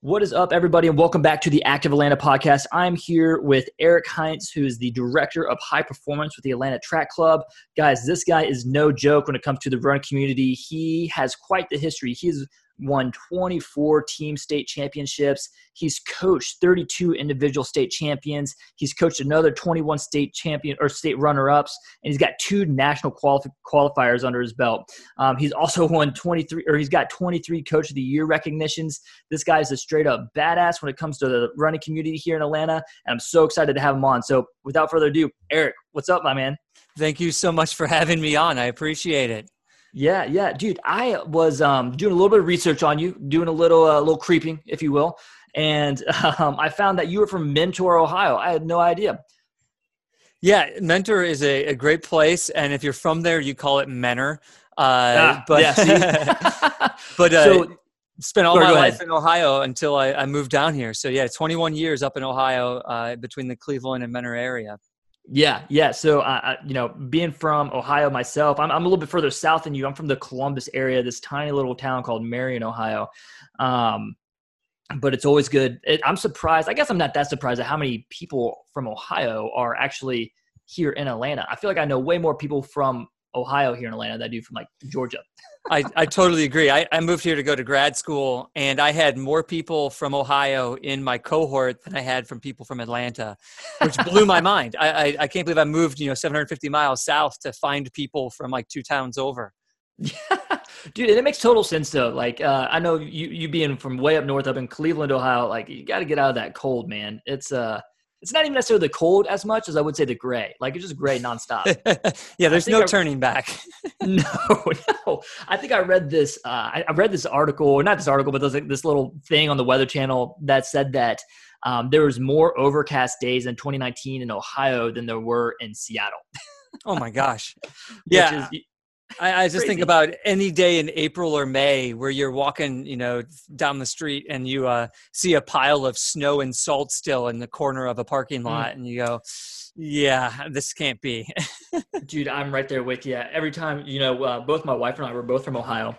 What is up, everybody, and welcome back to the Active Atlanta podcast. I'm here with Eric Heintz, who is the director of high performance with the Atlanta Track Club. Guys, this guy is no joke when it comes to the run community. He has quite the history. He's won 24 team state championships. He's coached 32 individual state champions. He's coached another 21 state champion or state runner-ups, and he's got two national quali- qualifiers under his belt. Um, he's also won 23, or he's got 23 Coach of the Year recognitions. This guy is a straight-up badass when it comes to the running community here in Atlanta, and I'm so excited to have him on. So, without further ado, Eric, what's up, my man? Thank you so much for having me on. I appreciate it. Yeah, yeah, dude. I was um, doing a little bit of research on you, doing a little, uh, little creeping, if you will, and um, I found that you were from Mentor, Ohio. I had no idea. Yeah, Mentor is a, a great place, and if you're from there, you call it Menor. Uh, ah, but yeah, but uh, so, spent all my life in Ohio until I, I, moved down here. So yeah, 21 years up in Ohio, uh, between the Cleveland and Menor area. Yeah, yeah. So, uh, you know, being from Ohio myself, I'm, I'm a little bit further south than you. I'm from the Columbus area, this tiny little town called Marion, Ohio. Um, but it's always good. It, I'm surprised. I guess I'm not that surprised at how many people from Ohio are actually here in Atlanta. I feel like I know way more people from Ohio here in Atlanta than I do from like Georgia. I, I totally agree. I, I moved here to go to grad school, and I had more people from Ohio in my cohort than I had from people from Atlanta, which blew my mind. I, I, I can't believe I moved, you know, 750 miles south to find people from like two towns over. Yeah, dude, it makes total sense though. Like, uh, I know you you being from way up north, up in Cleveland, Ohio. Like, you got to get out of that cold, man. It's uh, it's not even necessarily the cold as much as I would say the gray. Like it's just gray nonstop. yeah, there's no I, turning back. no, no. I think I read this. Uh, I, I, read this article, or not this article, but like this little thing on the Weather Channel that said that um, there was more overcast days in 2019 in Ohio than there were in Seattle. oh my gosh! yeah, is, I, I just think about any day in April or May where you're walking, you know, down the street and you uh, see a pile of snow and salt still in the corner of a parking mm. lot, mm. and you go, "Yeah, this can't be." Dude, I'm right there with you. Every time, you know, uh, both my wife and I were both from Ohio,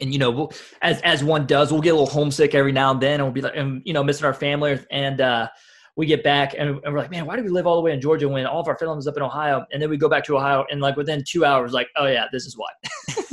and you know, we'll, as as one does, we'll get a little homesick every now and then, and we'll be like, and you know, missing our family, and uh, we get back and, we're like, man, why do we live all the way in Georgia when all of our family is up in Ohio? And then we go back to Ohio and like within two hours, like, oh yeah, this is why.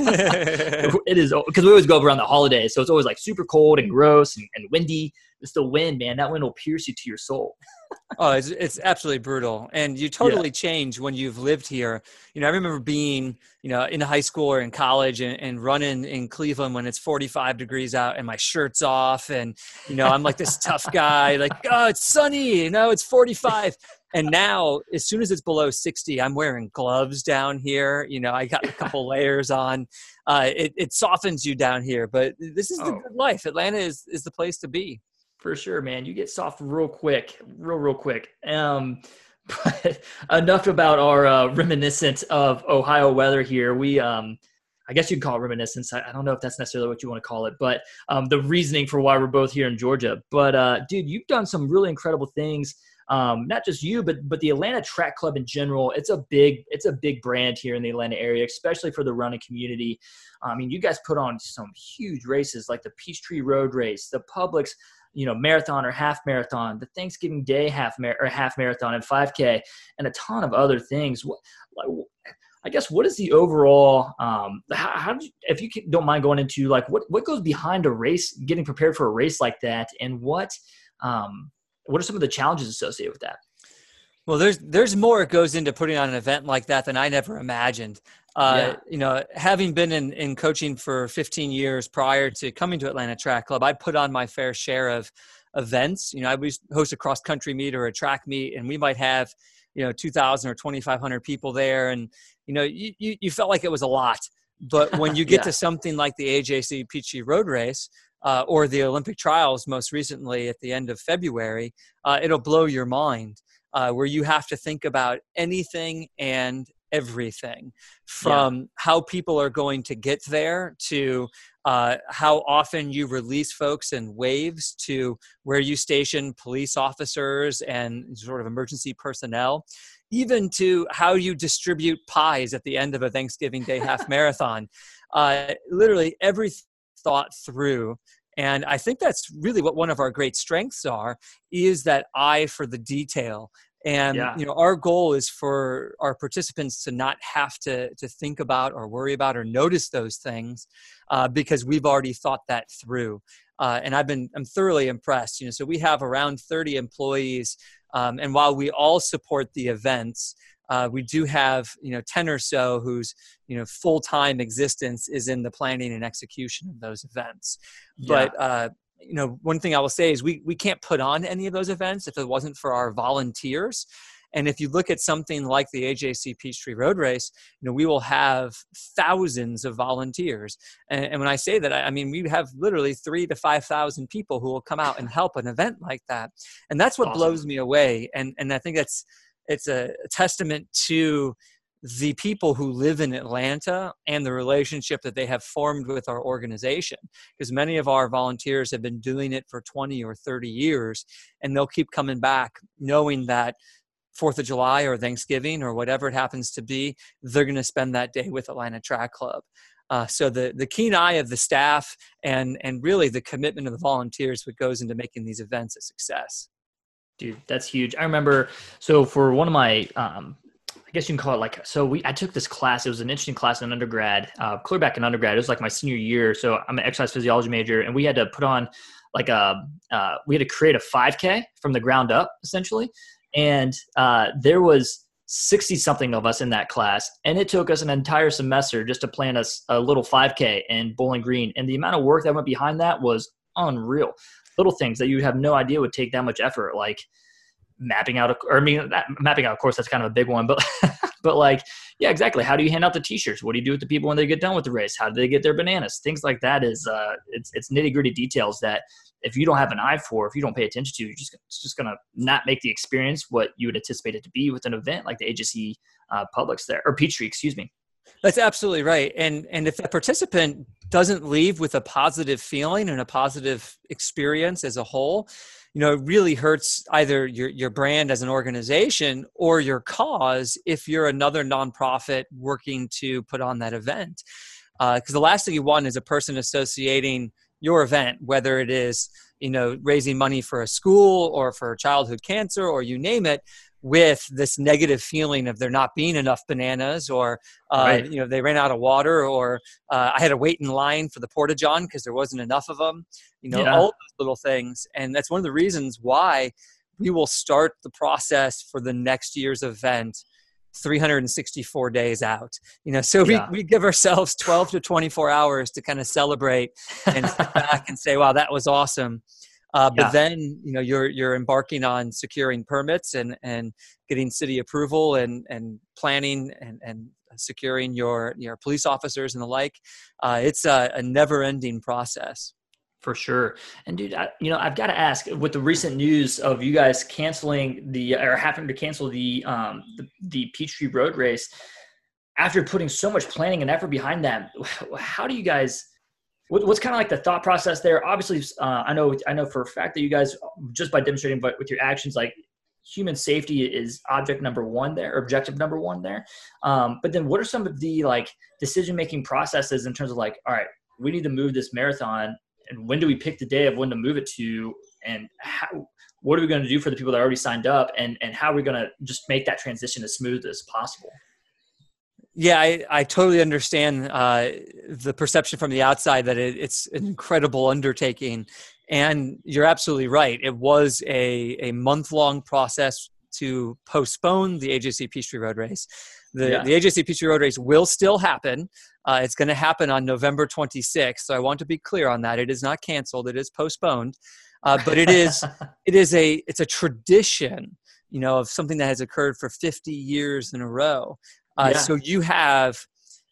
it is because we always go around the holidays, so it's always like super cold and gross and, and windy. It's the wind, man. That wind will pierce you to your soul. oh, it's, it's absolutely brutal. And you totally yeah. change when you've lived here. You know, I remember being, you know, in high school or in college and, and running in Cleveland when it's 45 degrees out and my shirt's off. And, you know, I'm like this tough guy, like, oh, it's sunny. You know, it's 45. And now, as soon as it's below 60, I'm wearing gloves down here. You know, I got a couple layers on. Uh, it, it softens you down here, but this is the oh. good life. Atlanta is, is the place to be for sure, man. You get soft real quick, real, real quick. Um, but enough about our uh, reminiscent of Ohio weather here. We, um, I guess you'd call it reminiscence. I, I, don't know if that's necessarily what you want to call it, but um, the reasoning for why we're both here in Georgia. But uh, dude, you've done some really incredible things. Um, not just you, but but the Atlanta Track Club in general. It's a big it's a big brand here in the Atlanta area, especially for the running community. I mean, you guys put on some huge races like the Peachtree Road Race, the Publix you know marathon or half marathon, the Thanksgiving Day half mar- or half marathon and 5K, and a ton of other things. what, I guess what is the overall? Um, how, how you, if you don't mind going into like what what goes behind a race, getting prepared for a race like that, and what um, what are some of the challenges associated with that? Well, there's there's more it goes into putting on an event like that than I never imagined. Uh, yeah. You know, having been in, in coaching for 15 years prior to coming to Atlanta Track Club, I put on my fair share of events. You know, I would host a cross country meet or a track meet, and we might have you know 2,000 or 2,500 people there, and you know, you, you, you felt like it was a lot. But when you get yeah. to something like the AJC Peachtree Road Race, uh, or the Olympic trials most recently at the end of February, uh, it'll blow your mind. Uh, where you have to think about anything and everything from yeah. how people are going to get there to uh, how often you release folks in waves to where you station police officers and sort of emergency personnel even to how you distribute pies at the end of a thanksgiving day half marathon uh, literally every thought through and i think that's really what one of our great strengths are is that eye for the detail and yeah. you know our goal is for our participants to not have to to think about or worry about or notice those things uh, because we've already thought that through uh, and i've been i'm thoroughly impressed you know so we have around 30 employees um, and while we all support the events uh, we do have you know 10 or so whose you know full-time existence is in the planning and execution of those events yeah. but uh, you know one thing i will say is we we can't put on any of those events if it wasn't for our volunteers and if you look at something like the AJC Peachtree Road Race, you know, we will have thousands of volunteers. And, and when I say that, I, I, mean, we have literally three to 5,000 people who will come out and help an event like that. And that's what awesome. blows me away. And, and I think that's, it's a testament to the people who live in Atlanta and the relationship that they have formed with our organization. Because many of our volunteers have been doing it for 20 or 30 years, and they'll keep coming back knowing that Fourth of July or Thanksgiving or whatever it happens to be, they're going to spend that day with Atlanta Track Club. Uh, so the the keen eye of the staff and and really the commitment of the volunteers what goes into making these events a success. Dude, that's huge. I remember so for one of my um, I guess you can call it like so we I took this class. It was an interesting class in undergrad, uh, clear back in undergrad. It was like my senior year. So I'm an exercise physiology major, and we had to put on like a uh, we had to create a 5K from the ground up essentially, and uh, there was 60 something of us in that class, and it took us an entire semester just to plan us a, a little 5K in Bowling Green, and the amount of work that went behind that was unreal. Little things that you have no idea would take that much effort, like mapping out, a, or I mean, mapping out, of course, that's kind of a big one, but, but like, yeah, exactly. How do you hand out the t-shirts? What do you do with the people when they get done with the race? How do they get their bananas? Things like that is, uh, it's, it's nitty gritty details that if you don't have an eye for, if you don't pay attention to, you're just, it's just to not make the experience what you would anticipate it to be with an event like the AJC uh, Publix there, or Peachtree, excuse me. That's absolutely right. And and if the participant doesn't leave with a positive feeling and a positive experience as a whole, you know it really hurts either your, your brand as an organization or your cause if you're another nonprofit working to put on that event. Because uh, the last thing you want is a person associating your event whether it is you know raising money for a school or for childhood cancer or you name it with this negative feeling of there not being enough bananas or uh, right. you know they ran out of water or uh, i had to wait in line for the porta john because there wasn't enough of them you know yeah. all those little things and that's one of the reasons why we will start the process for the next year's event 364 days out you know so yeah. we, we give ourselves 12 to 24 hours to kind of celebrate and sit back and say wow that was awesome uh, but yeah. then you know you're you're embarking on securing permits and and getting city approval and and planning and and securing your your police officers and the like. Uh, it's a, a never ending process. For sure. And dude, I, you know, I've got to ask with the recent news of you guys canceling the or having to cancel the um the, the Peachtree Road race after putting so much planning and effort behind that, how do you guys what's kind of like the thought process there? Obviously, uh, I know I know for a fact that you guys just by demonstrating, but with your actions, like human safety is object number one there, objective number one there. Um, but then, what are some of the like decision making processes in terms of like, all right, we need to move this marathon, and when do we pick the day of when to move it to, and how, what are we going to do for the people that already signed up, and and how are we going to just make that transition as smooth as possible? Yeah, I, I totally understand uh, the perception from the outside that it, it's an incredible undertaking. And you're absolutely right. It was a, a month long process to postpone the AJC Peachtree Road Race. The, yeah. the AJC Peachtree Road Race will still happen. Uh, it's going to happen on November 26th. So I want to be clear on that. It is not canceled. It is postponed. Uh, but it is it is a it's a tradition, you know, of something that has occurred for 50 years in a row. Uh, yeah. So you have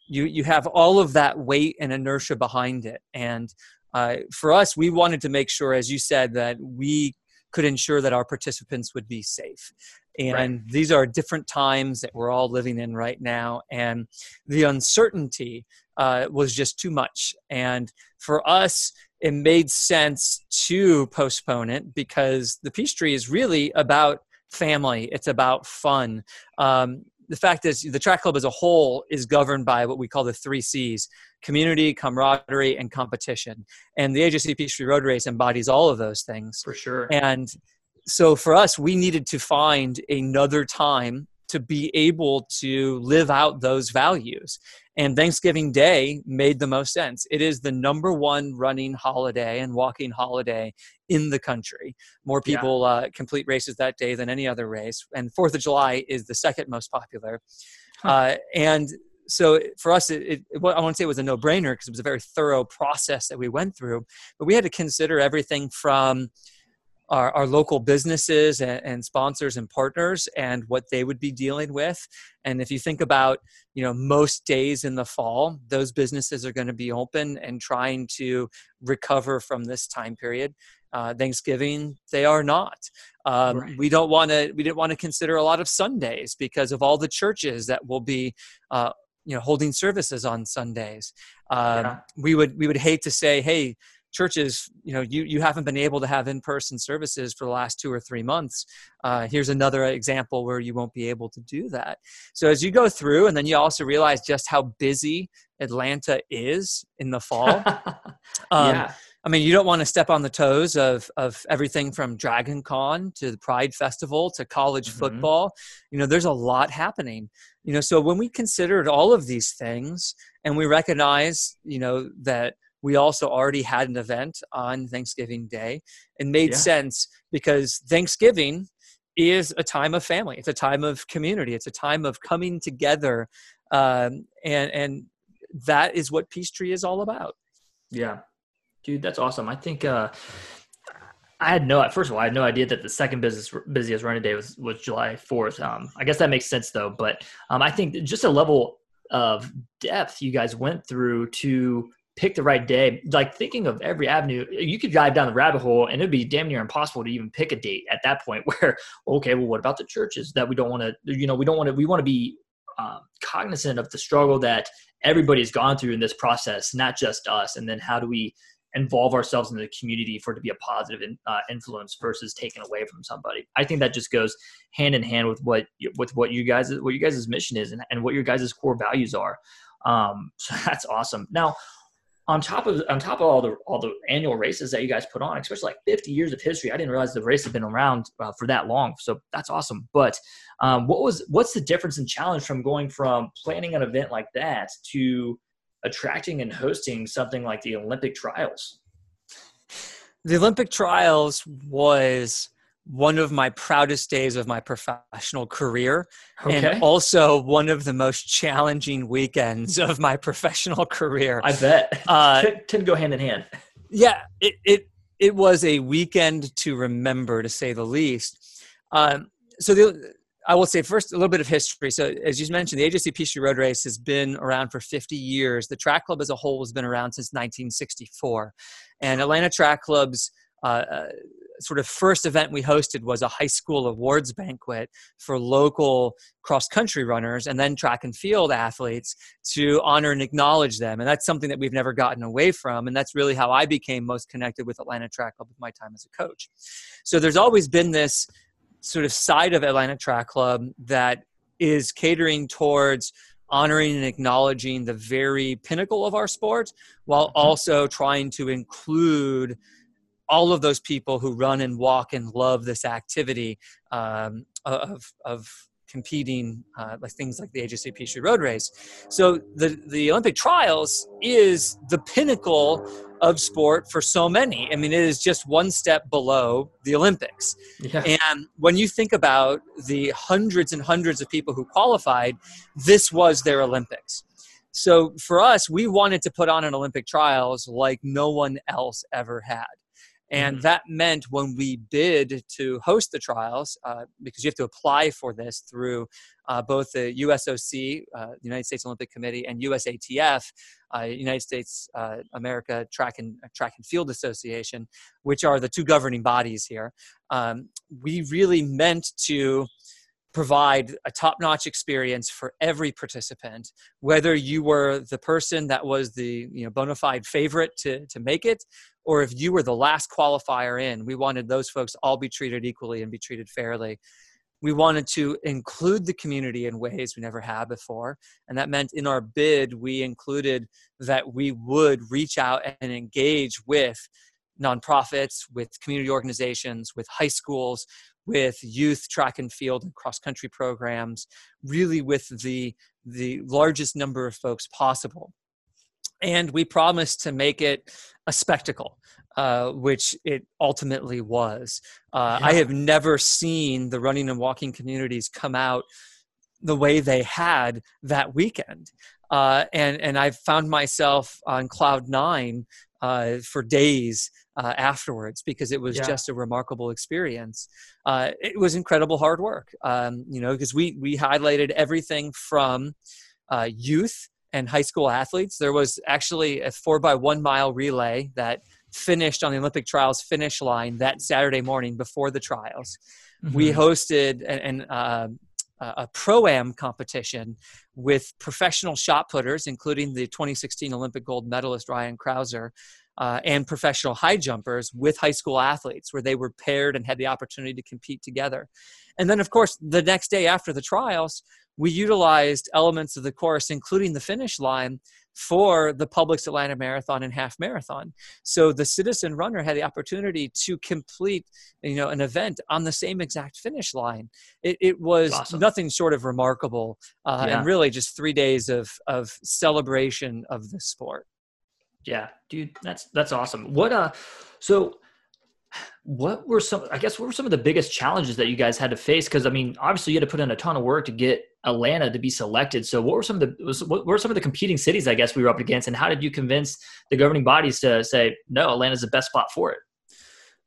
you you have all of that weight and inertia behind it, and uh, for us, we wanted to make sure, as you said, that we could ensure that our participants would be safe. And right. these are different times that we're all living in right now. And the uncertainty uh, was just too much. And for us, it made sense to postpone it because the Peachtree is really about family, it's about fun. Um, the fact is, the track club as a whole is governed by what we call the three C's community, camaraderie, and competition. And the AJC Peachtree Road Race embodies all of those things. For sure. And so for us, we needed to find another time to be able to live out those values. And Thanksgiving Day made the most sense. It is the number one running holiday and walking holiday in the country. More people yeah. uh, complete races that day than any other race. And Fourth of July is the second most popular. Huh. Uh, and so for us, it, it, I won't say it was a no-brainer because it was a very thorough process that we went through. But we had to consider everything from our, our local businesses and, and, sponsors and partners and what they would be dealing with and if you think about you know most days in the fall those businesses are going to be open and trying to recover from this time period uh, thanksgiving they are not um, right. we don't want to we didn't want to consider a lot of sundays because of all the churches that will be uh, you know holding services on sundays um, yeah. we would we would hate to say hey churches you know you, you haven't been able to have in-person services for the last two or three months uh, here's another example where you won't be able to do that so as you go through and then you also realize just how busy atlanta is in the fall um, yeah. I mean, you don't want to step on the toes of of everything from Dragon Con to the Pride Festival to college mm-hmm. football. You know, there's a lot happening. You know, so when we considered all of these things and we recognize, you know, that we also already had an event on Thanksgiving Day and made yeah. sense because Thanksgiving is a time of family. It's a time of community. It's a time of coming together, um, and and that is what Peachtree is all about. Yeah, dude, that's awesome. I think uh, I had no. First of all, I had no idea that the second business busiest running day was was July fourth. Um, I guess that makes sense though. But um, I think just a level of depth you guys went through to pick the right day. Like thinking of every avenue, you could dive down the rabbit hole and it'd be damn near impossible to even pick a date at that point where, okay, well, what about the churches that we don't want to, you know, we don't want to, we want to be um, cognizant of the struggle that everybody's gone through in this process, not just us. And then how do we involve ourselves in the community for it to be a positive in, uh, influence versus taken away from somebody. I think that just goes hand in hand with what with what you guys what you guys' mission is and, and what your guys' core values are. Um, so that's awesome. Now, on top of on top of all the all the annual races that you guys put on, especially like 50 years of history, I didn't realize the race had been around uh, for that long. So that's awesome. But um, what was what's the difference and challenge from going from planning an event like that to attracting and hosting something like the Olympic trials? The Olympic trials was one of my proudest days of my professional career okay. and also one of the most challenging weekends of my professional career i bet uh, tend to go hand in hand yeah it, it it was a weekend to remember to say the least um, so the, I will say first a little bit of history. So, as you mentioned, the AJC Peachtree Road Race has been around for 50 years. The track club as a whole has been around since 1964, and Atlanta Track Club's uh, uh sort of first event we hosted was a high school awards banquet for local cross country runners and then track and field athletes to honor and acknowledge them. And that's something that we've never gotten away from. And that's really how I became most connected with Atlanta Track Club with my time as a coach. So there's always been this sort of side of Atlanta Track Club that is catering towards honoring and acknowledging the very pinnacle of our sport while mm-hmm. also trying to include all of those people who run and walk and love this activity um, of, of competing uh, like things like the AJC Peachtree Road Race. So the the Olympic trials is the pinnacle of sport for so many. I mean, it is just one step below the Olympics. Yeah. And when you think about the hundreds and hundreds of people who qualified, this was their Olympics. So for us, we wanted to put on an Olympic trials like no one else ever had. And mm-hmm. that meant when we bid to host the trials, uh, because you have to apply for this through uh, both the USOC, uh, United States Olympic Committee, and USATF, uh, United States uh, America Track and Track and Field Association, which are the two governing bodies here. Um, we really meant to provide a top-notch experience for every participant whether you were the person that was the you know bona fide favorite to, to make it or if you were the last qualifier in we wanted those folks all be treated equally and be treated fairly we wanted to include the community in ways we never had before and that meant in our bid we included that we would reach out and engage with nonprofits with community organizations with high schools with youth track and field and cross country programs, really with the, the largest number of folks possible. And we promised to make it a spectacle, uh, which it ultimately was. Uh, yeah. I have never seen the running and walking communities come out the way they had that weekend. Uh, and and I found myself on cloud nine uh, for days uh, afterwards because it was yeah. just a remarkable experience. Uh, it was incredible hard work, um, you know, because we we highlighted everything from uh, youth and high school athletes. There was actually a four by one mile relay that finished on the Olympic trials finish line that Saturday morning before the trials. Mm-hmm. We hosted an, an uh, a pro am competition with professional shot putters, including the 2016 Olympic gold medalist Ryan Crouser, uh, and professional high jumpers with high school athletes where they were paired and had the opportunity to compete together. And then, of course, the next day after the trials, we utilized elements of the course, including the finish line, for the Publix Atlanta Marathon and Half Marathon. So the citizen runner had the opportunity to complete, you know, an event on the same exact finish line. It, it was awesome. nothing short of remarkable, uh, yeah. and really just three days of of celebration of the sport. Yeah, dude, that's that's awesome. What uh, so what were some? I guess what were some of the biggest challenges that you guys had to face? Because I mean, obviously you had to put in a ton of work to get Atlanta to be selected. So what were some of the what were some of the competing cities? I guess we were up against, and how did you convince the governing bodies to say no, Atlanta's the best spot for it?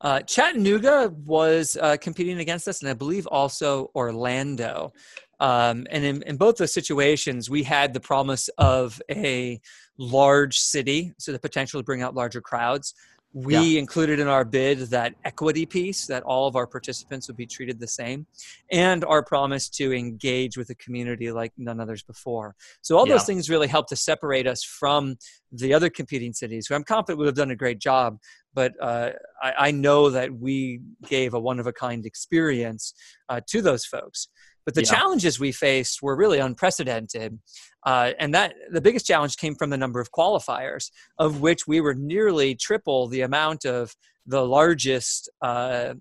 Uh, Chattanooga was uh, competing against us, and I believe also Orlando. Um, and in, in, both those situations, we had the promise of a large city, so the potential to bring out larger crowds. We yeah. included in our bid that equity piece that all of our participants would be treated the same, and our promise to engage with the community like none others before. So, all yeah. those things really help to separate us from the other competing cities who I'm confident would have done a great job. But uh, I, I, know that we gave a one of a kind experience uh, to those folks. But the yeah. challenges we faced were really unprecedented. Uh, and that the biggest challenge came from the number of qualifiers, of which we were nearly triple the amount of the largest uh,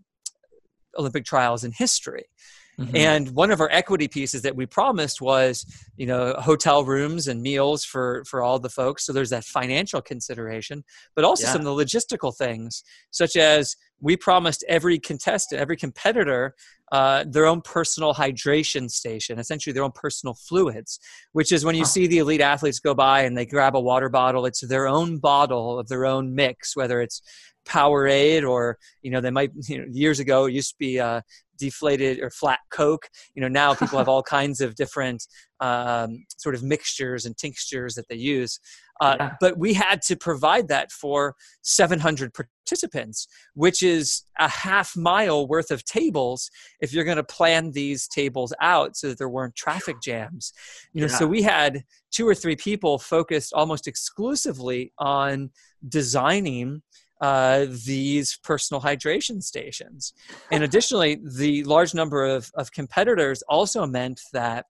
Olympic trials in history. Mm-hmm. And one of our equity pieces that we promised was, you know, hotel rooms and meals for for all the folks. So there's that financial consideration, but also yeah. some of the logistical things, such as we promised every contestant, every competitor, uh, their own personal hydration station, essentially their own personal fluids, which is when you see the elite athletes go by and they grab a water bottle, it's their own bottle of their own mix, whether it's Powerade or, you know, they might, you know, years ago, it used to be uh, deflated or flat Coke. You know, now people have all kinds of different um, sort of mixtures and tinctures that they use. Uh, yeah. But we had to provide that for 700 participants, which is a half mile worth of tables if you're going to plan these tables out so that there weren't traffic jams. You know, yeah. so we had two or three people focused almost exclusively on designing uh, these personal hydration stations. And additionally, the large number of, of competitors also meant that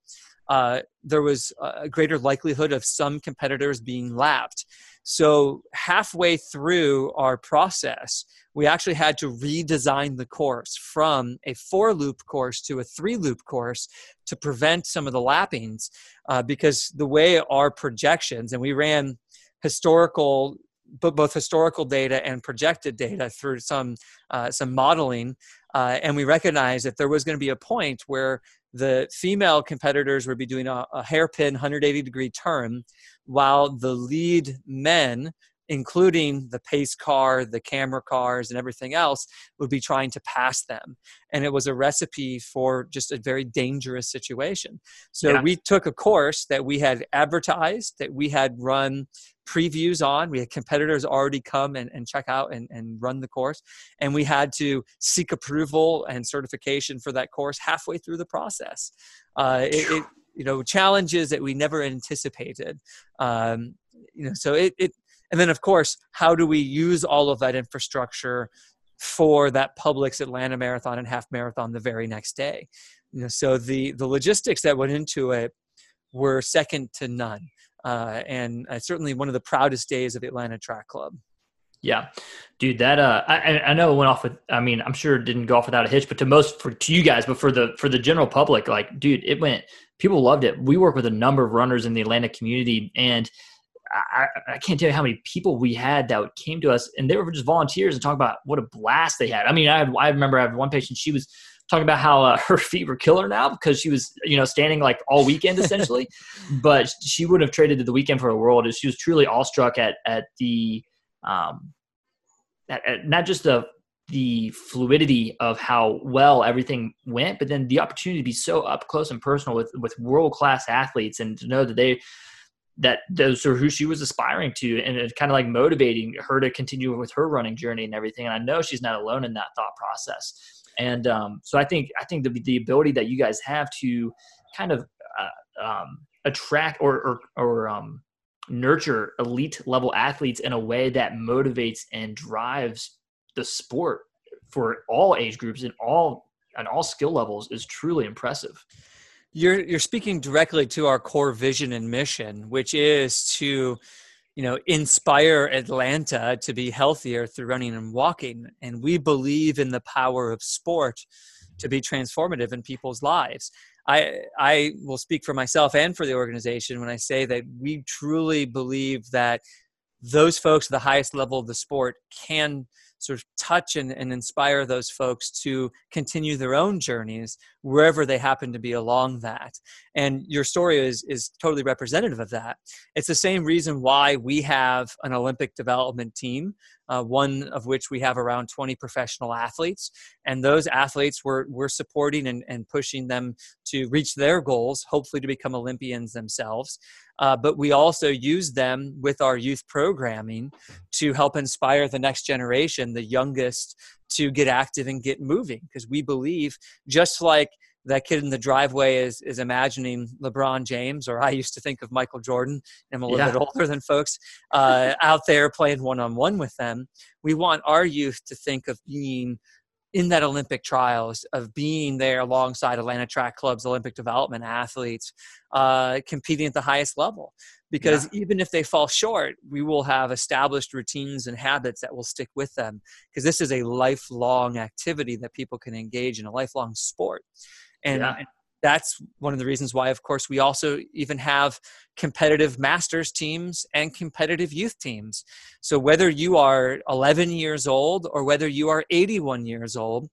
uh, there was a greater likelihood of some competitors being lapped. So, halfway through our process, we actually had to redesign the course from a four loop course to a three loop course to prevent some of the lappings uh, because the way our projections, and we ran historical both historical data and projected data through some uh, some modeling, uh, and we recognized that there was going to be a point where the female competitors would be doing a, a hairpin 180 degree turn, while the lead men including the pace car, the camera cars, and everything else, would be trying to pass them. And it was a recipe for just a very dangerous situation. So yeah. we took a course that we had advertised, that we had run previews on. We had competitors already come and, and check out and, and run the course. And we had to seek approval and certification for that course halfway through the process. Uh, it, it, you know, challenges that we never anticipated. Um, you know, so it, it and then, of course, how do we use all of that infrastructure for that Publix Atlanta Marathon and half marathon the very next day? You know, so the the logistics that went into it were second to none, uh, and uh, certainly one of the proudest days of the Atlanta Track Club. Yeah, dude, that uh, I, I know it went off with. I mean, I'm sure it didn't go off without a hitch, but to most for to you guys, but for the for the general public, like, dude, it went. People loved it. We work with a number of runners in the Atlanta community, and I, I, can't tell you how many people we had that came to us and they were just volunteers and talk about what a blast they had. I mean, I, had, I remember I had one patient, she was talking about how uh, her feet were killer now because she was, you know, standing like all weekend essentially, but she wouldn't have traded the weekend for the world. She was truly awestruck at, at the, um, at, at not just the, the fluidity of how well everything went, but then the opportunity to be so up close and personal with, with world class athletes and to know that they, that those are who she was aspiring to and it's kind of like motivating her to continue with her running journey and everything and i know she's not alone in that thought process. And um, so i think i think the, the ability that you guys have to kind of uh, um, attract or or, or um, nurture elite level athletes in a way that motivates and drives the sport for all age groups and all and all skill levels is truly impressive you're you're speaking directly to our core vision and mission which is to you know inspire atlanta to be healthier through running and walking. And we believe in the power of sport to be transformative in people's lives. I i will speak for myself and for the organization when i say that we truly believe that those folks at the highest level of the sport can sort of touch and, and inspire those folks to continue their own journeys wherever they happen to be along that. And your story is, is totally representative of that. It's the same reason why we have an Olympic development team, uh, one of which we have around 20 professional athletes. And those athletes we're, we're supporting and, and pushing them to reach their goals, hopefully to become Olympians themselves. Uh, but we also use them with our youth programming to help inspire the next generation, the youngest, to get active and get moving. Because we believe, just like that kid in the driveway is is imagining LeBron James, or I used to think of Michael Jordan. I'm a little yeah. bit older than folks uh, out there playing one on one with them. We want our youth to think of being in that Olympic trials, of being there alongside Atlanta Track Club's Olympic development athletes, uh, competing at the highest level. Because yeah. even if they fall short, we will have established routines and habits that will stick with them. Because this is a lifelong activity that people can engage in, a lifelong sport. And, yeah. and that's one of the reasons why, of course, we also even have competitive masters teams and competitive youth teams. So whether you are 11 years old or whether you are 81 years old,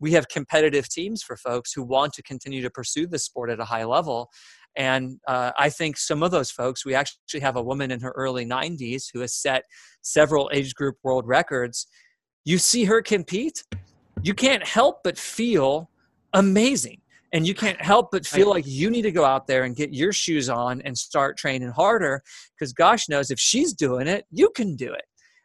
we have competitive teams for folks who want to continue to pursue the sport at a high level. And uh, I think some of those folks, we actually have a woman in her early 90s who has set several age group world records. You see her compete, you can't help but feel amazing and you can't help but feel like you need to go out there and get your shoes on and start training harder because gosh knows if she's doing it you can do it.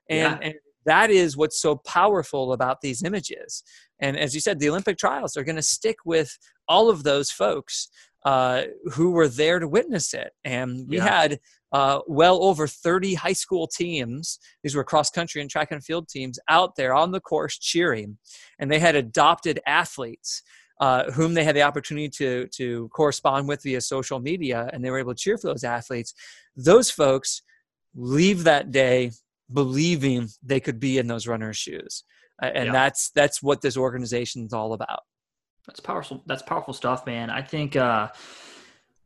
And, yeah. and that is what's so powerful about these images. And as you said the olympic trials are going to stick with all of those folks uh, who were there to witness it. And we yeah. had uh, well over 30 high school teams these were cross country and track and field teams out there on the course cheering. And they had adopted athletes uh, whom they had the opportunity to to correspond with via social media, and they were able to cheer for those athletes. Those folks leave that day believing they could be in those runners' shoes, and yeah. that's that's what this organization is all about. That's powerful. That's powerful stuff, man. I think uh,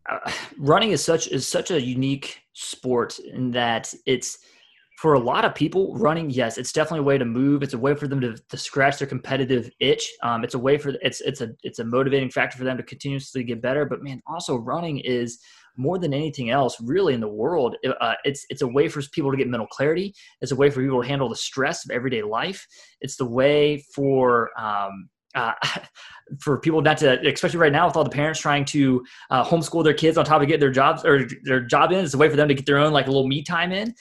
uh, running is such is such a unique sport in that it's for a lot of people, running, yes, it's definitely a way to move. It's a way for them to, to scratch their competitive itch. Um, it's a way for it's it's a it's a motivating factor for them to continuously get better. But man, also running is more than anything else, really in the world, uh, it's it's a way for people to get mental clarity. It's a way for people to handle the stress of everyday life. It's the way for um, uh, for people not to, especially right now with all the parents trying to uh, homeschool their kids on top of get their jobs or their job in, it's a way for them to get their own like a little me time in.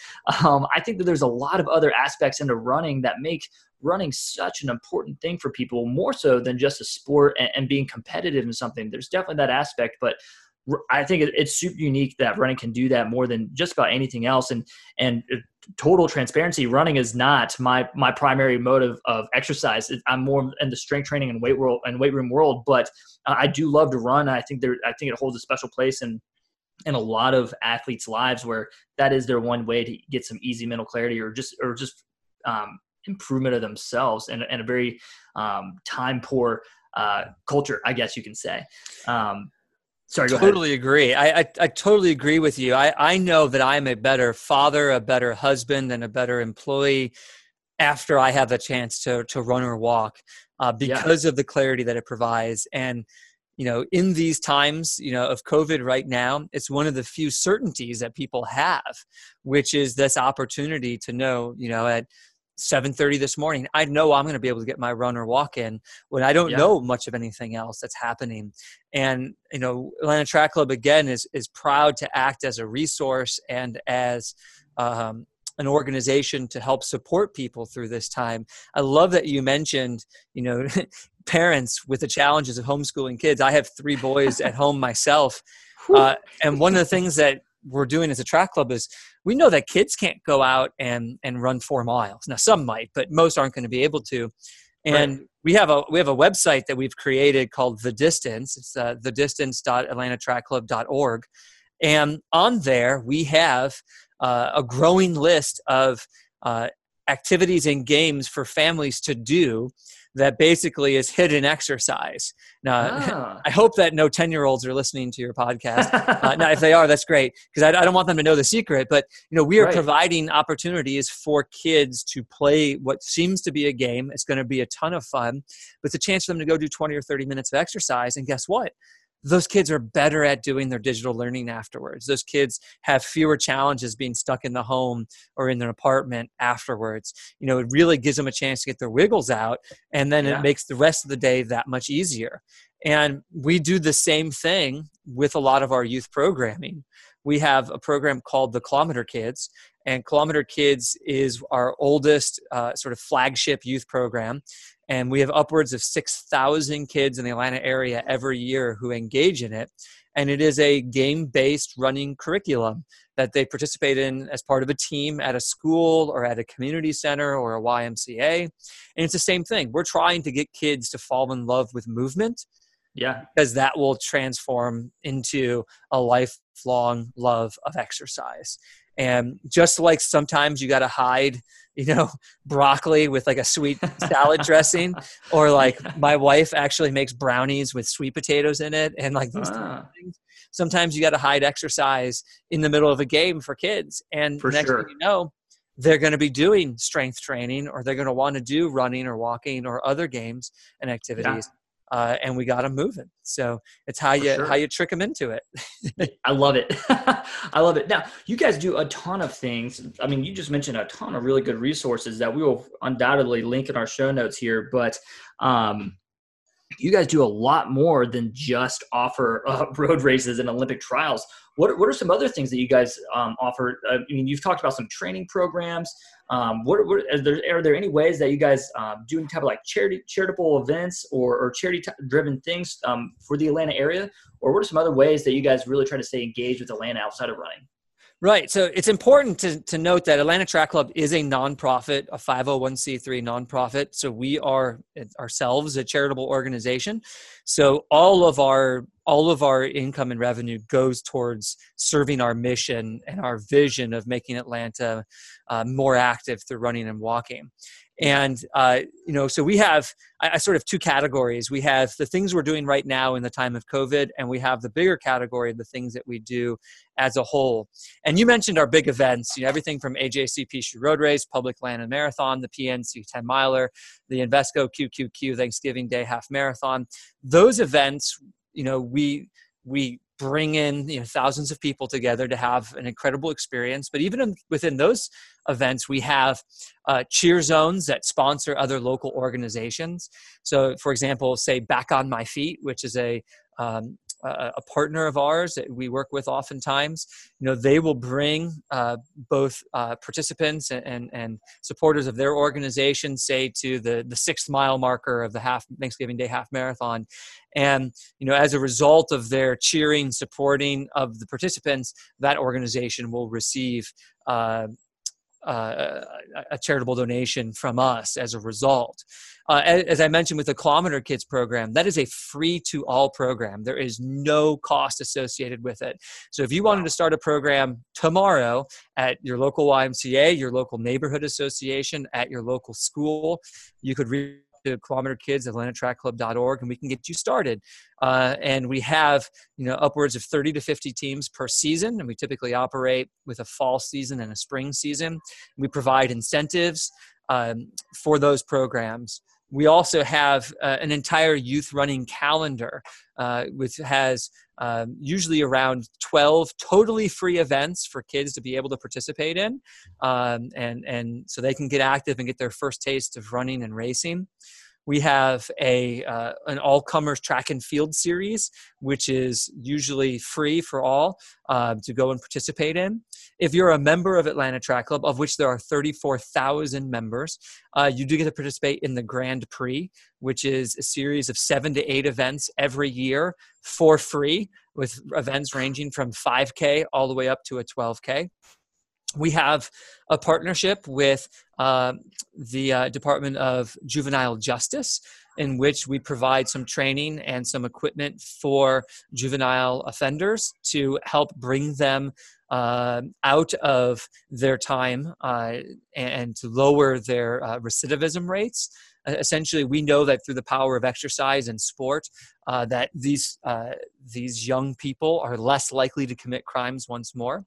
Um, I think that there's a lot of other aspects into running that make running such an important thing for people, more so than just a sport and, and being competitive in something. There's definitely that aspect, but I think it's super unique that running can do that more than just about anything else. And and total transparency, running is not my my primary of, of exercise. I'm more in the strength training and weight world and weight room world, but uh, I do love to run. I think there I think it holds a special place in in a lot of athletes' lives where that is their one way to get some easy mental clarity or just or just um, improvement of themselves and, and a very um, time poor uh, culture, I guess you can say. Um, Sorry, totally agree. I, I, I totally agree with you. I I know that I'm a better father, a better husband, and a better employee after I have a chance to to run or walk uh, because yeah. of the clarity that it provides. And you know, in these times, you know, of COVID right now, it's one of the few certainties that people have, which is this opportunity to know, you know, at 7:30 this morning I know I'm going to be able to get my run or walk in when I don't yeah. know much of anything else that's happening and you know Atlanta Track Club again is is proud to act as a resource and as um, an organization to help support people through this time. I love that you mentioned, you know, parents with the challenges of homeschooling kids. I have three boys at home myself. Uh, and one of the things that we're doing as a track club is we know that kids can't go out and and run four miles. Now some might, but most aren't going to be able to. And right. we have a we have a website that we've created called The Distance. It's uh, thedistance.atlantatrackclub.org, and on there we have uh, a growing list of uh, activities and games for families to do that basically is hidden exercise. Now, ah. I hope that no 10 year olds are listening to your podcast. uh, now, if they are, that's great because I, I, don't want them to know the secret. But, you know, we are right. providing opportunities for kids to play what seems to be a game. It's going to be a ton of fun, but it's a chance for them to go do 20 or 30 minutes of exercise. And guess what? Those kids are better at doing their digital learning afterwards. Those kids have fewer challenges being stuck in the home or in their apartment afterwards. You know, it really gives them a chance to get their wiggles out, and then yeah. it makes the rest of the day that much easier. And we do the same thing with a lot of our youth programming. We have a program called the Kilometer Kids, and Kilometer Kids is our oldest uh, sort of flagship youth program and we have upwards of 6,000 kids in the Atlanta area every year who engage in it. And it is a game based running curriculum that they participate in as part of a team at a school or at a community center or a YMCA. And it's the same thing. We're trying to get kids to fall in love with movement. Yeah. Because that will transform into a lifelong love of exercise. And just like sometimes you got to hide, you know, broccoli with like a sweet salad dressing, or like my wife actually makes brownies with sweet potatoes in it, and like these ah. things. Sometimes you got to hide exercise in the middle of a game for kids, and for next sure. thing you know, they're going to be doing strength training, or they're going to want to do running or walking or other games and activities. Yeah uh, and we got them moving. So it's how For you sure. how you trick them into it. I love it. I love it. Now you guys do a ton of things. I mean, you just mentioned a ton of really good resources that we will undoubtedly link in our show notes here. But um, you guys do a lot more than just offer uh, road races and Olympic trials. What, what are some other things that you guys um, offer? Uh, I mean, you've talked about some training programs. Um, what, what are, there, are there any ways that you guys um, do any type of like charity charitable events or, or charity driven things um, for the Atlanta area, or what are some other ways that you guys really try to stay engaged with Atlanta outside of running? Right. So it's important to, to note that Atlanta Track Club is a nonprofit, a 501c3 nonprofit. So we are ourselves a charitable organization. So all of our all of our income and revenue goes towards serving our mission and our vision of making Atlanta uh, more active through running and walking and uh, you know so we have I, I, sort of two categories. We have the things we're doing right now in the time of covid and we have the bigger category of the things that we do as a whole. And you mentioned our big events you know everything from ajc peachtree road race Publix Atlanta marathon the pnc 10 miler the invesco qqq thanksgiving day half marathon. Those events you know we we bring in you know thousands of people together to have an incredible experience. But even in, within those events we have uh, cheer zones that sponsor other local organizations. So for example say back on my feet which is a um, a partner of ours that we work with oftentimes you know they will bring uh, both uh, participants and, and, and, supporters of their organization say to the the sixth mile marker of the half thanksgiving day half marathon. And you know as a result of their cheering supporting of the participants that organization will receive uh, a charitable donation from us as a result. Uh, as I mentioned with the Kilometer Kids program, that is a free to all program. There is no cost associated with it. So if you wanted to start a program tomorrow at your local YMCA, your local neighborhood association, at your local school, you could reach to kilometer kids at atlantatrackclub.org and we can get you started. Uh, and we have you know upwards of 30 to 50 teams per season and we typically operate with a fall season and a spring season. We provide incentives um, for those programs we also have uh, an entire youth running calendar uh, which has um, usually around 12 totally free events for kids to be able to participate in um, and, and so they can get active and get their first taste of running and racing we have a uh, an all comers track and field series, which is usually free for all uh, to go and participate in. If you're a member of Atlanta Track Club, of which there are 34,000 members, uh, you do get to participate in the Grand Prix, which is a series of seven to eight events every year for free, with events ranging from 5K all the way up to a 12K we have a partnership with uh, the uh, Department of Juvenile Justice, in which we provide some training and some equipment for juvenile offenders to help bring them uh, out of their time uh, and to lower their uh, recidivism rates. Essentially, we know that through the power of exercise and sport, uh, that these these young people are less likely to commit crimes once more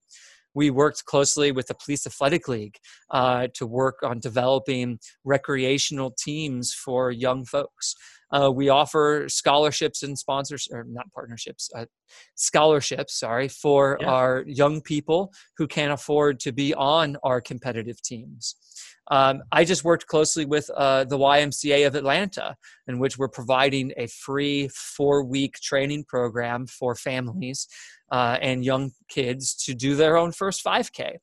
we worked closely with the Police Athletic League uh, to work on developing recreational teams for young folks. Uh, we offer scholarships and sponsors, or not partnerships, uh, scholarships, sorry, for yeah. our young people who can't afford to be on our competitive teams. Um, I just worked closely with uh, the YMCA of Atlanta, in which we're providing a free four week training program for families uh, and young kids to do their own first 5K.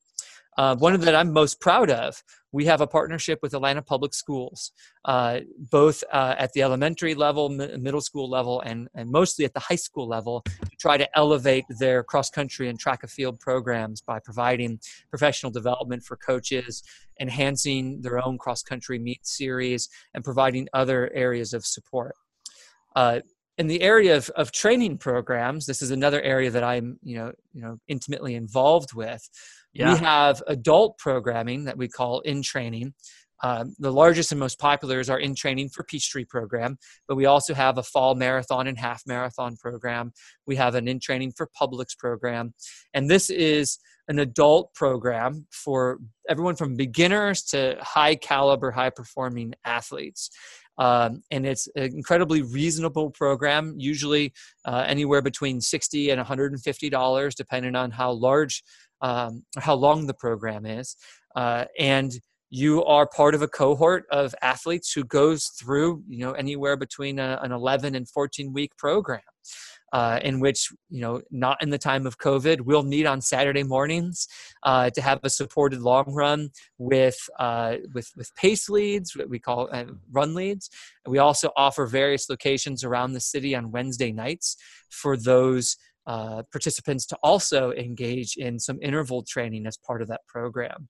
Uh, one that I'm most proud of, we have a partnership with Atlanta Public Schools, uh, both uh, at the elementary level, m- middle school level, and, and mostly at the high school level, to try to elevate their cross country and track and field programs by providing professional development for coaches, enhancing their own cross country meet series, and providing other areas of support. In the area of, of training programs, this is another area that I'm, you know, you know, intimately involved with. Yeah. We have adult programming that we call in training. Um, the largest and most popular is our in training for Peachtree program, but we also have a fall marathon and half marathon program. We have an in training for Publix program, and this is an adult program for everyone from beginners to high caliber, high performing athletes. Um, and it's an incredibly reasonable program, usually uh, anywhere between 60 and $150, depending on how large, um, how long the program is. Uh, and you are part of a cohort of athletes who goes through, you know, anywhere between a, an 11 and 14 week program uh, in which you know not in the time of covid we'll meet on saturday mornings uh, to have a supported long run with uh, with with pace leads what we call uh, run leads we also offer various locations around the city on wednesday nights for those uh, participants to also engage in some interval training as part of that program.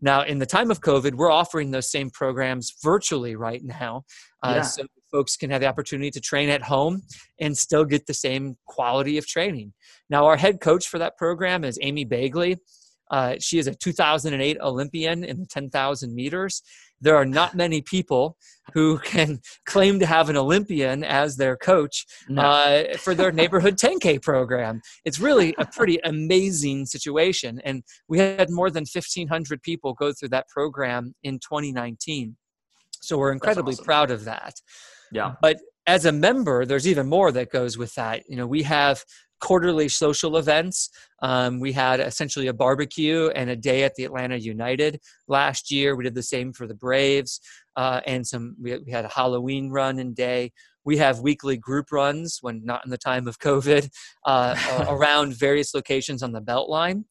Now, in the time of COVID, we're offering those same programs virtually right now. Uh, yeah. So folks can have the opportunity to train at home and still get the same quality of training. Now, our head coach for that program is Amy Begley. Uh, she is a 2008 Olympian in the 10,000 meters. There are not many people who can claim to have an Olympian as their coach no. uh, for their neighborhood 10K program. It's really a pretty amazing situation. And we had more than 1,500 people go through that program in 2019. So we're incredibly awesome. proud of that. Yeah. But as a member, there's even more that goes with that. You know, we have quarterly social events. Um, we had essentially a barbecue and a day at the Atlanta United last year. We did the same for the Braves, uh, and some. We, we, had a Halloween run and day. We have weekly group runs when not in the time of COVID uh, around various locations on the Beltline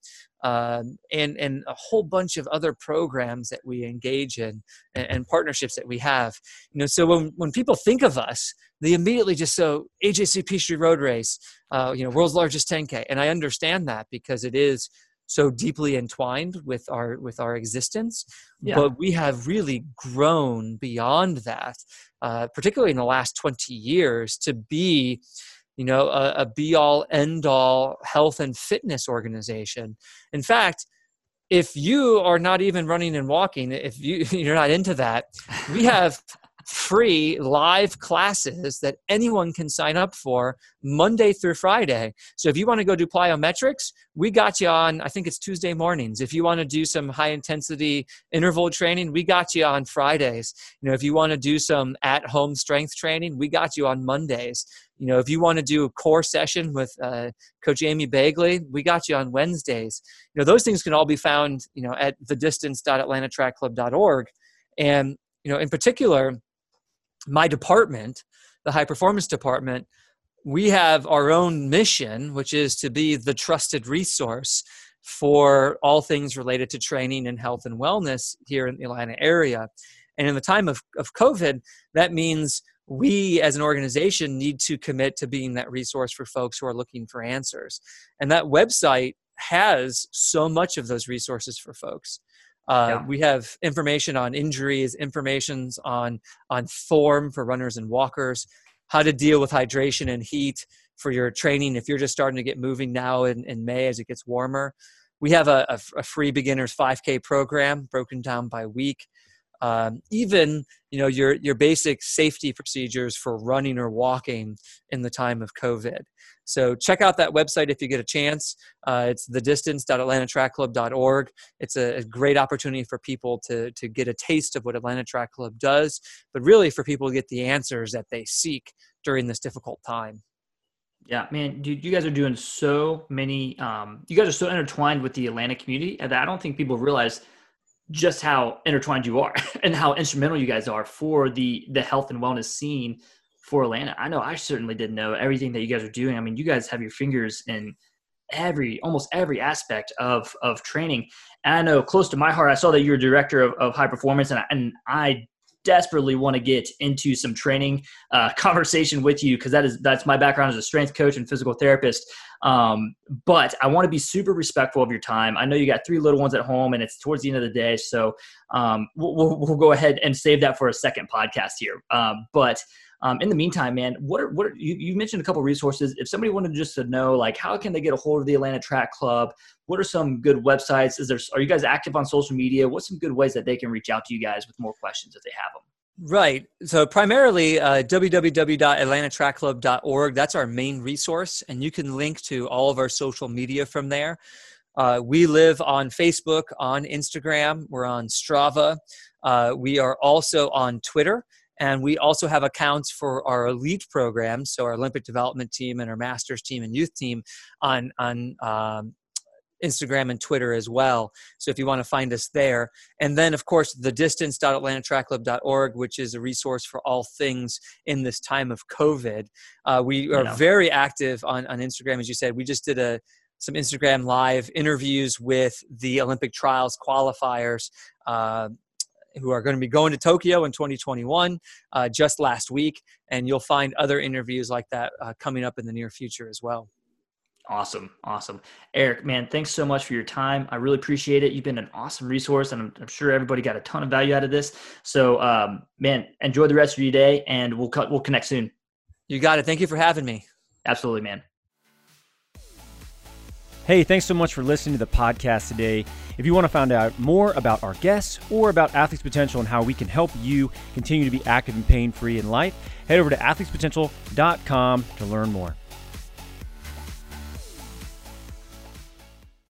um, and and a whole bunch of other programs that we engage in and, and, partnerships that we have. You know, so when when people think of us, they immediately just so AJC Peachtree Road Race, uh, you know, world's largest 10K, and I understand that because it is so deeply entwined with our with our existence. Yeah. But we have really grown beyond that, uh, particularly in the last 20 years, to be you know, a, a be all end all health and fitness organization. In fact, if you are not even running and walking, if you, you're not into that, we have free live classes that anyone can sign up for Monday through Friday. So if you want to go do plyometrics, we got you on, I think it's Tuesday mornings. If you want to do some high intensity interval training, we got you on Fridays. You know, if you want to do some at home strength training, we got you on Mondays. You know, if you want to do a core session with uh, Coach Amy Begley, we got you on Wednesdays. You know, those things can all be found, you know, at thedistance.atlantatrackclub.org. And, you know, in particular, my department, the high performance department, we have our own mission, which is to be the trusted resource for all things related to training and health and wellness here in the Atlanta area. And in the time of, of COVID, that means we as an organization need to commit to being that resource for folks who are looking for answers. And that website has so much of those resources for folks. Uh, yeah. We have information on injuries, informations on on form for runners and walkers, how to deal with hydration and heat for your training if you're just starting to get moving now in, in May as it gets warmer. We have a, a, a free beginners 5K program broken down by week um, even you know your your basic safety procedures for running or walking in the time of covid. So check out that website if you get a chance. Uh, it's thedistance.atlantatrackclub.org it's a, a great opportunity for people to to get a taste of what atlanta track club does but really for people to get the answers that they seek during this difficult time. Yeah, man, dude, you guys are doing so many. Um, you guys are so intertwined with the Atlanta community that I don't think people realize just how intertwined you are and how instrumental you guys are for the the health and wellness scene for Atlanta. I know I certainly didn't know everything that you guys are doing. I mean, you guys have your fingers in every almost every aspect of of training. And I know close to my heart, I saw that you're director of, of high performance, and I, and I desperately want to get into some training uh, conversation with you because that is that's my background as a strength coach and physical therapist. Um, but I want to be super respectful of your time. I know you got three little ones at home, and it's towards the end of the day, so um, we'll, we'll, we'll, go ahead and save that for a second podcast here. Um, but um, in the meantime, man, what are what are, you, you mentioned a couple resources. If somebody wanted just to know, like, how can they get a hold of the Atlanta Track Club? What are some good websites? Is there are you guys active on social media? What's some good ways that they can reach out to you guys with more questions if they have them? Right. So primarily uh, www.atlantatrackclub.org. That's our main resource, and you can link to all of our social media from there. Uh, we live on Facebook, on Instagram, we're on Strava. Uh, we are also on Twitter. And we also have accounts for our elite programs, so our Olympic development team and our masters team and youth team on on um, Instagram and Twitter as well. So if you want to find us there. And then, of course, the distance.atlantatrackclub.org, which is a resource for all things in this time of COVID. Uh, we are very active on, on Instagram, as you said. We just did a some Instagram live interviews with the Olympic trials qualifiers. Uh, who are going to be going to Tokyo in 2021 uh, just last week. And you'll find other interviews like that uh, coming up in the near future as well. Awesome. Awesome. Eric, man, thanks so much for your time. I really appreciate it. You've been an awesome resource, and I'm, I'm sure everybody got a ton of value out of this. So, um, man, enjoy the rest of your day, and we'll, cut, we'll connect soon. You got it. Thank you for having me. Absolutely, man. Hey, thanks so much for listening to the podcast today. If you want to find out more about our guests or about Athletes Potential and how we can help you continue to be active and pain free in life, head over to athletespotential.com to learn more.